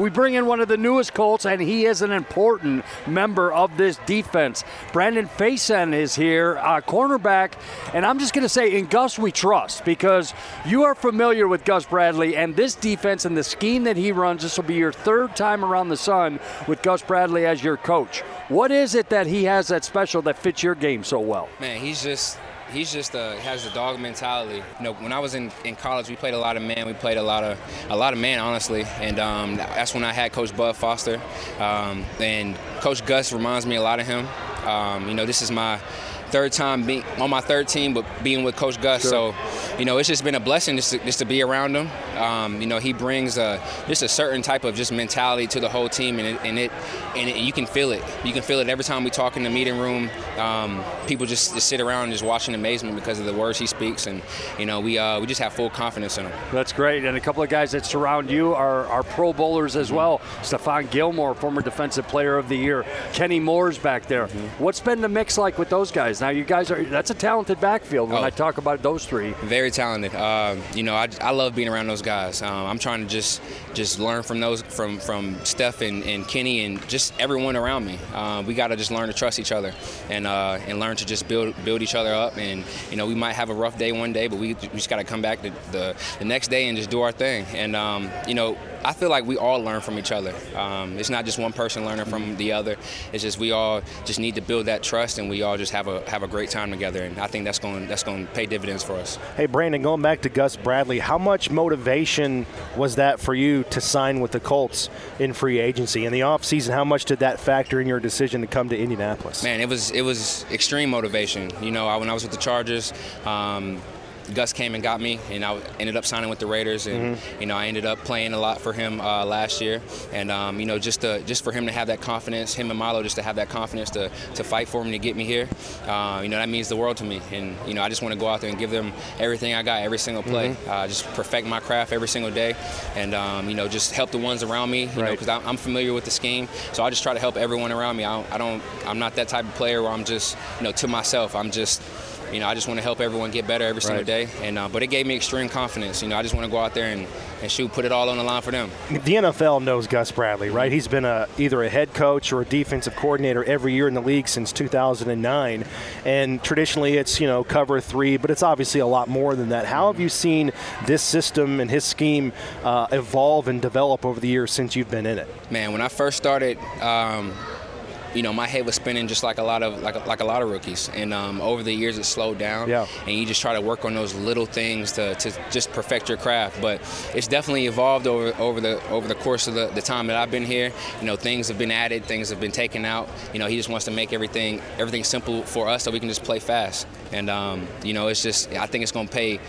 we bring in one of the newest Colts, and he is an important member of this defense. Brandon Facyson is here, uh, cornerback, and I'm just going to say, in Gus we trust because you are familiar with Gus Bradley and this defense and the scheme that he runs. This will be your third time around the sun with Gus Bradley as your coach. What is it that he has that special that fits your game so well? Man, he's just he's just uh, has the dog mentality. You know, when I was in, in college, we played a lot of man. We played a lot of a lot of man, honestly, and um, that's when I had Coach Bud Foster, um, and Coach Gus reminds me a lot of him. Um, you know, this is my third time being on my third team, but being with Coach Gus. Sure. So, you know, it's just been a blessing just to, just to be around him. Um, you know, he brings a, just a certain type of just mentality to the whole team, and it, and it and it, you can feel it. You can feel it every time we talk in the meeting room. Um, people just, just, sit around and just watch in amazement because of the words he speaks, and you know, we uh, we just have full confidence in him. That's great, and a couple of guys that surround you are, are Pro Bowlers as mm-hmm. well. Stephon Gilmore, former Defensive Player of the Year. Kenny Moore's back there. Mm-hmm. What's been the mix like with those guys? Now you guys are that's a talented backfield when oh, I talk about those three. Very talented. Uh, you know, I, I love being around those guys. Um, I'm trying to just just learn from those from from Steph and, and Kenny and just everyone around me. Uh, we got to just learn to trust each other and uh, and learn to just build build each other up. And you know, we might have a rough day one day, but we, we just got to come back the, the, the next day and just do our thing. And um, you know, I feel like we all learn from each other. Um, it's not just one person learning from the other. It's just we all just need to build that trust, and we all just have a have a great time together. And I think that's going that's going to pay dividends for us. Hey, Brandon, going back to Gus Bradley, how much motivation was that for you to sign with the Colts in free agency in the offseason? How much did that factor in your decision to come to Indianapolis? Man, it was it was extreme motivation. You know, when I was with the Chargers. Um, Gus came and got me, and I ended up signing with the Raiders, and mm-hmm. you know I ended up playing a lot for him uh, last year, and um, you know just to, just for him to have that confidence, him and Milo just to have that confidence to, to fight for him to get me here, uh, you know that means the world to me, and you know I just want to go out there and give them everything I got every single play, mm-hmm. uh, just perfect my craft every single day, and um, you know just help the ones around me, you right. know because I'm familiar with the scheme, so I just try to help everyone around me. I don't, I don't I'm not that type of player where I'm just you know to myself. I'm just you know, I just want to help everyone get better every single right. day. And uh, but it gave me extreme confidence. You know, I just want to go out there and, and shoot, put it all on the line for them. The NFL knows Gus Bradley, right? He's been a, either a head coach or a defensive coordinator every year in the league since 2009. And traditionally, it's you know cover three, but it's obviously a lot more than that. How have you seen this system and his scheme uh, evolve and develop over the years since you've been in it? Man, when I first started. Um, you know, my head was spinning just like a lot of like like a lot of rookies. And um, over the years, it slowed down. Yeah. And you just try to work on those little things to, to just perfect your craft. But it's definitely evolved over over the over the course of the, the time that I've been here. You know, things have been added, things have been taken out. You know, he just wants to make everything everything simple for us so we can just play fast. And um, you know, it's just I think it's going to pay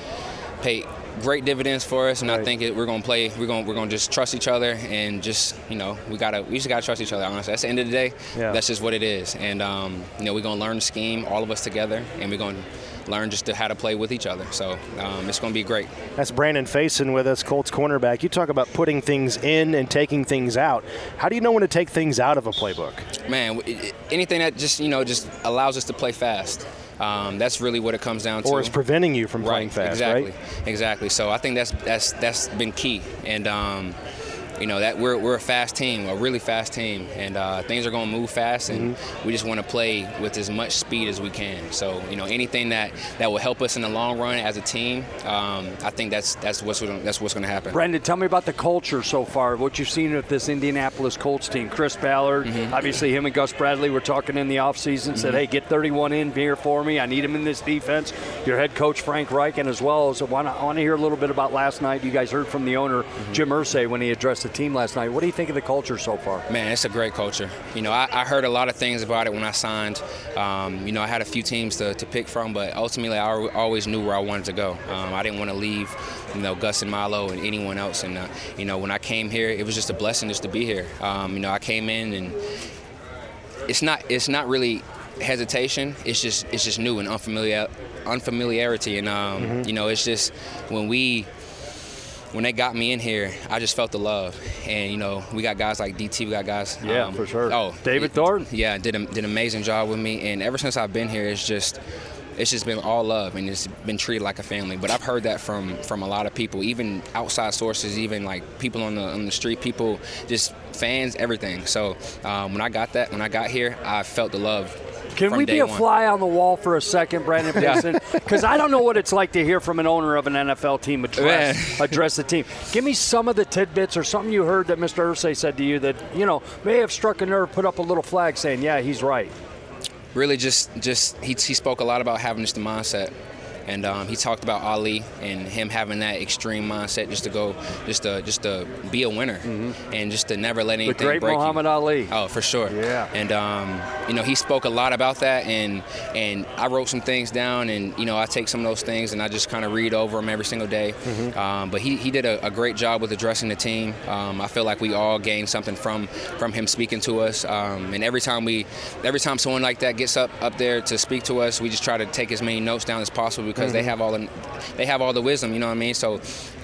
pay great dividends for us, and right. I think it, we're gonna play. We're gonna we're gonna just trust each other and just you know we gotta we just gotta trust each other. Honestly, that's the end of the day. Yeah. That's just what it is, and um, you know we're gonna learn the scheme, all of us together, and we're gonna learn just to how to play with each other. So um, it's going to be great. That's Brandon Facyson with us, Colts cornerback. You talk about putting things in and taking things out. How do you know when to take things out of a playbook? Man, anything that just you know just allows us to play fast. Um, that's really what it comes down to. Or it's preventing you from playing fast, exactly, right? Exactly. So I think that's that's that's been key, and um, you know that we're, we're a fast team, a really fast team, and uh, things are going to move fast, and mm-hmm. we just want to play with as much speed as we can. So you know anything that, that will help us in the long run as a team, um, I think that's that's what's that's what's going to happen. Brendan, tell me about the culture so far. What you've seen with this Indianapolis Colts team. Chris Ballard, mm-hmm. obviously him and Gus Bradley were talking in the offseason, mm-hmm. said, "Hey, get 31 in here for me. I need him in this defense." Your head coach Frank Reich, as well. So I want to hear a little bit about last night. You guys heard from the owner mm-hmm. Jim Irsay when he addressed the team last night. What do you think of the culture so far? Man, it's a great culture. You know, I, I heard a lot of things about it when I signed. Um, you know, I had a few teams to, to pick from, but ultimately I always knew where I wanted to go. Um, I didn't want to leave, you know, Gus and Milo and anyone else. And, uh, you know, when I came here, it was just a blessing just to be here. Um, you know, I came in and it's not, it's not really hesitation. It's just, it's just new and unfamiliar, unfamiliarity. And, um, mm-hmm. you know, it's just when we, when they got me in here, I just felt the love. And you know, we got guys like DT, we got guys. Yeah, um, for sure. Oh, David Thornton. Yeah, did a, did an amazing job with me. And ever since I've been here, it's just it's just been all love and it's been treated like a family. But I've heard that from from a lot of people, even outside sources, even like people on the on the street, people just fans, everything. So um, when I got that, when I got here, I felt the love. Can we be a one. fly on the wall for a second, Brandon? Because I don't know what it's like to hear from an owner of an NFL team address, address the team. Give me some of the tidbits or something you heard that Mr. Irsay said to you that, you know, may have struck a nerve, put up a little flag saying, yeah, he's right really just just he, he spoke a lot about having just the mindset and um, he talked about Ali and him having that extreme mindset just to go, just to just to be a winner, mm-hmm. and just to never let anything the great break Muhammad you. Ali. Oh, for sure. Yeah. And um, you know, he spoke a lot about that, and and I wrote some things down, and you know, I take some of those things and I just kind of read over them every single day. Mm-hmm. Um, but he, he did a, a, great job with addressing the team. Um, I feel like we all gained something from from him speaking to us, um, and every time we, every time someone like that gets up up there to speak to us, we just try to take as many notes down as possible because mm-hmm. they have all the they have all the wisdom, you know what I mean? So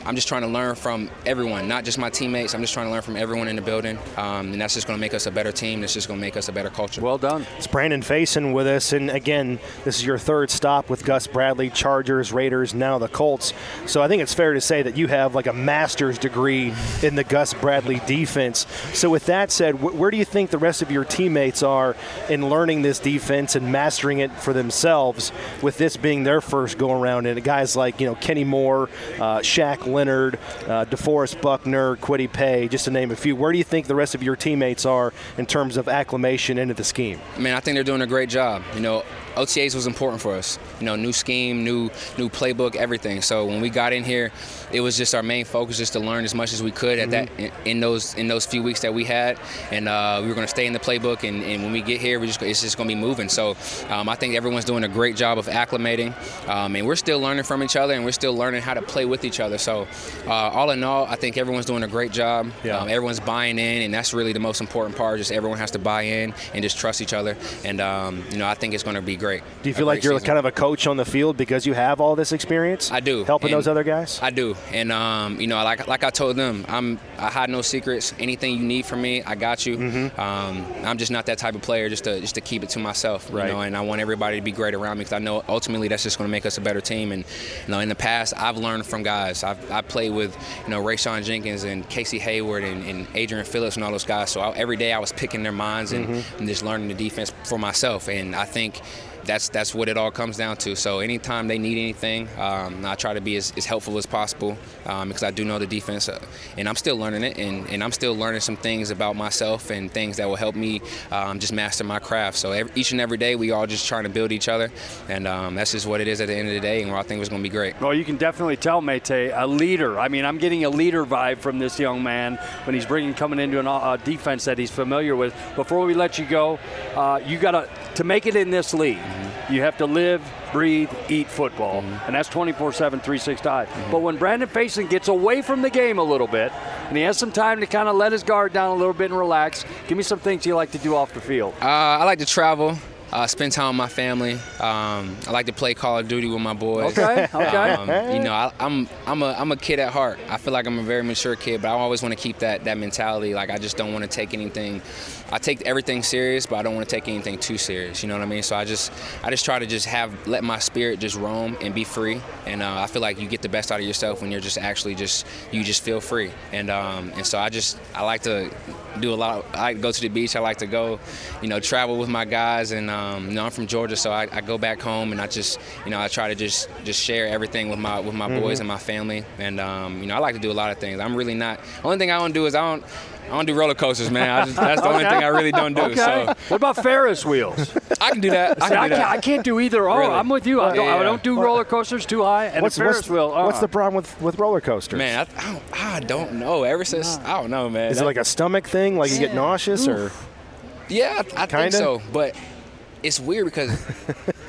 I'm just trying to learn from everyone, not just my teammates. I'm just trying to learn from everyone in the building, um, and that's just going to make us a better team. That's just going to make us a better culture. Well done. It's Brandon Facyson with us, and again, this is your third stop with Gus Bradley, Chargers, Raiders, now the Colts. So I think it's fair to say that you have like a master's degree in the Gus Bradley defense. So with that said, wh- where do you think the rest of your teammates are in learning this defense and mastering it for themselves? With this being their first go around, and guys like you know Kenny Moore, uh, Shaq Leonard, uh, DeForest Buckner, Kwity Paye, just to name a few. Where do you think the rest of your teammates are in terms of acclimation into the scheme? I mean, I think they're doing a great job. You know, OTAs was important for us. You know, new scheme, new new playbook, everything. So when we got in here, it was just our main focus just to learn as much as we could at mm-hmm. that in, in, those in those few weeks that we had, and uh, we were going to stay in the playbook. And, and, when we get here, we just it's just going to be moving. So um, I think everyone's doing a great job of acclimating, um, and we're still learning from each other, and we're still learning how to play with each other. So uh, all in all, I think everyone's doing a great job. Yeah. Um, everyone's buying in, and that's really the most important part. Just everyone has to buy in and just trust each other. And um, you know, I think it's going to be great. Do you feel like you're season. kind of a coach on the field because you have all this experience? I do. Helping and those other guys? I do. And um, you know, like like I told them, I'm I hide no secrets. Anything you need from me, I got you. Mm-hmm. Um, I'm just not that type of player just to just to keep it to myself. Right. You know, and I want everybody to be great around me because I know ultimately that's just going to make us a better team. And you know, in the past, I've learned from guys. I've I played with you know Rayshawn Jenkins and Casey Hayward and, and Adrian Phillips and all those guys. So I, every day I was picking their minds and, mm-hmm. and just learning the defense for myself. And I think that's that's what it all comes down to. So anytime they need anything, um, I try to be as, as helpful as possible um, because I do know the defense, uh, and I'm still learning it, and, and I'm still learning some things about myself and things that will help me um, just master my craft. So every, each and every day, we all just trying to build each other, and um, that's just what it is at the end of the day, and I think it's going to be great. Well, you can definitely tell Mate a leader. I mean, I'm getting a leader vibe from this young man when he's bringing coming into a defense that he's familiar with. Before we let you go, uh, you got to to make it in this league. You have to live, breathe, eat football, mm-hmm. and that's 24 7, 365. Mm-hmm. But when Brandon Facyson gets away from the game a little bit, and he has some time to kind of let his guard down a little bit and relax, give me some things you like to do off the field. Uh, I like to travel. Uh, spend time with my family. Um, I like to play Call of Duty with my boys. Okay, okay. Um, you know, I, am I'm, I'm a I'm a kid at heart. I feel like I'm a very mature kid, but I always want to keep that that mentality. Like I just don't want to take anything I take everything serious, but I don't want to take anything too serious. You know what I mean? So I just I just try to just have let my spirit just roam and be free. And uh, I feel like you get the best out of yourself when you're just actually just you just feel free. And um, and so I just I like to do a lot. Of, I go to the beach. I like to go, you know, travel with my guys. And um, you know, I'm from Georgia, so I, I, go back home and I just, you know, I try to just just share everything with my with my mm-hmm. boys and my family. And um, you know, I like to do a lot of things. I'm really not. Only thing I don't do is I don't. I don't do roller coasters, man. Just, that's the okay. only thing I really don't do. Okay. So. What about Ferris wheels? I can do that. I, See, can I, do that. Can't, I can't do either. Oh, really? I'm with you. I don't, yeah, I don't do roller coasters too high and what's, a Ferris what's, wheel. Uh-uh. What's the problem with, with roller coasters? Man, I, I, don't, I don't know. Ever since I don't know, man. Is that, it like a stomach thing? Like you get nauseous Oof. or? Yeah, I, I think so. But it's weird because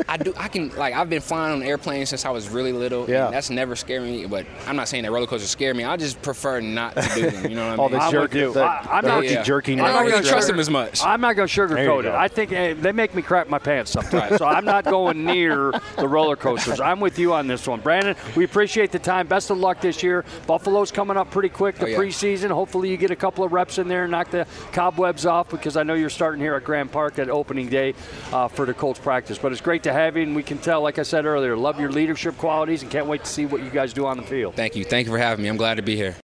I do I can like I've been flying on airplanes since I was really little. Yeah. that's never scared me. But I'm not saying that roller coasters scare me. I just prefer not to do them. You know what I mean? All the jerky, the, I, am not yeah. jerking. I don't really trust them as much. I'm not going to sugarcoat it. I think hey, they make me crap my pants sometimes. so I'm not going near the roller coasters. I'm with you on this one, Brandon. We appreciate the time. Best of luck this year. Buffalo's coming up pretty quick. The oh, yeah. preseason. Hopefully you get a couple of reps in there and knock the cobwebs off because I know you're starting here at Grand Park at opening day. Uh, uh, for the Colts practice. But it's great to have you, and we can tell, like I said earlier, love your leadership qualities and can't wait to see what you guys do on the field. Thank you. Thank you for having me. I'm glad to be here.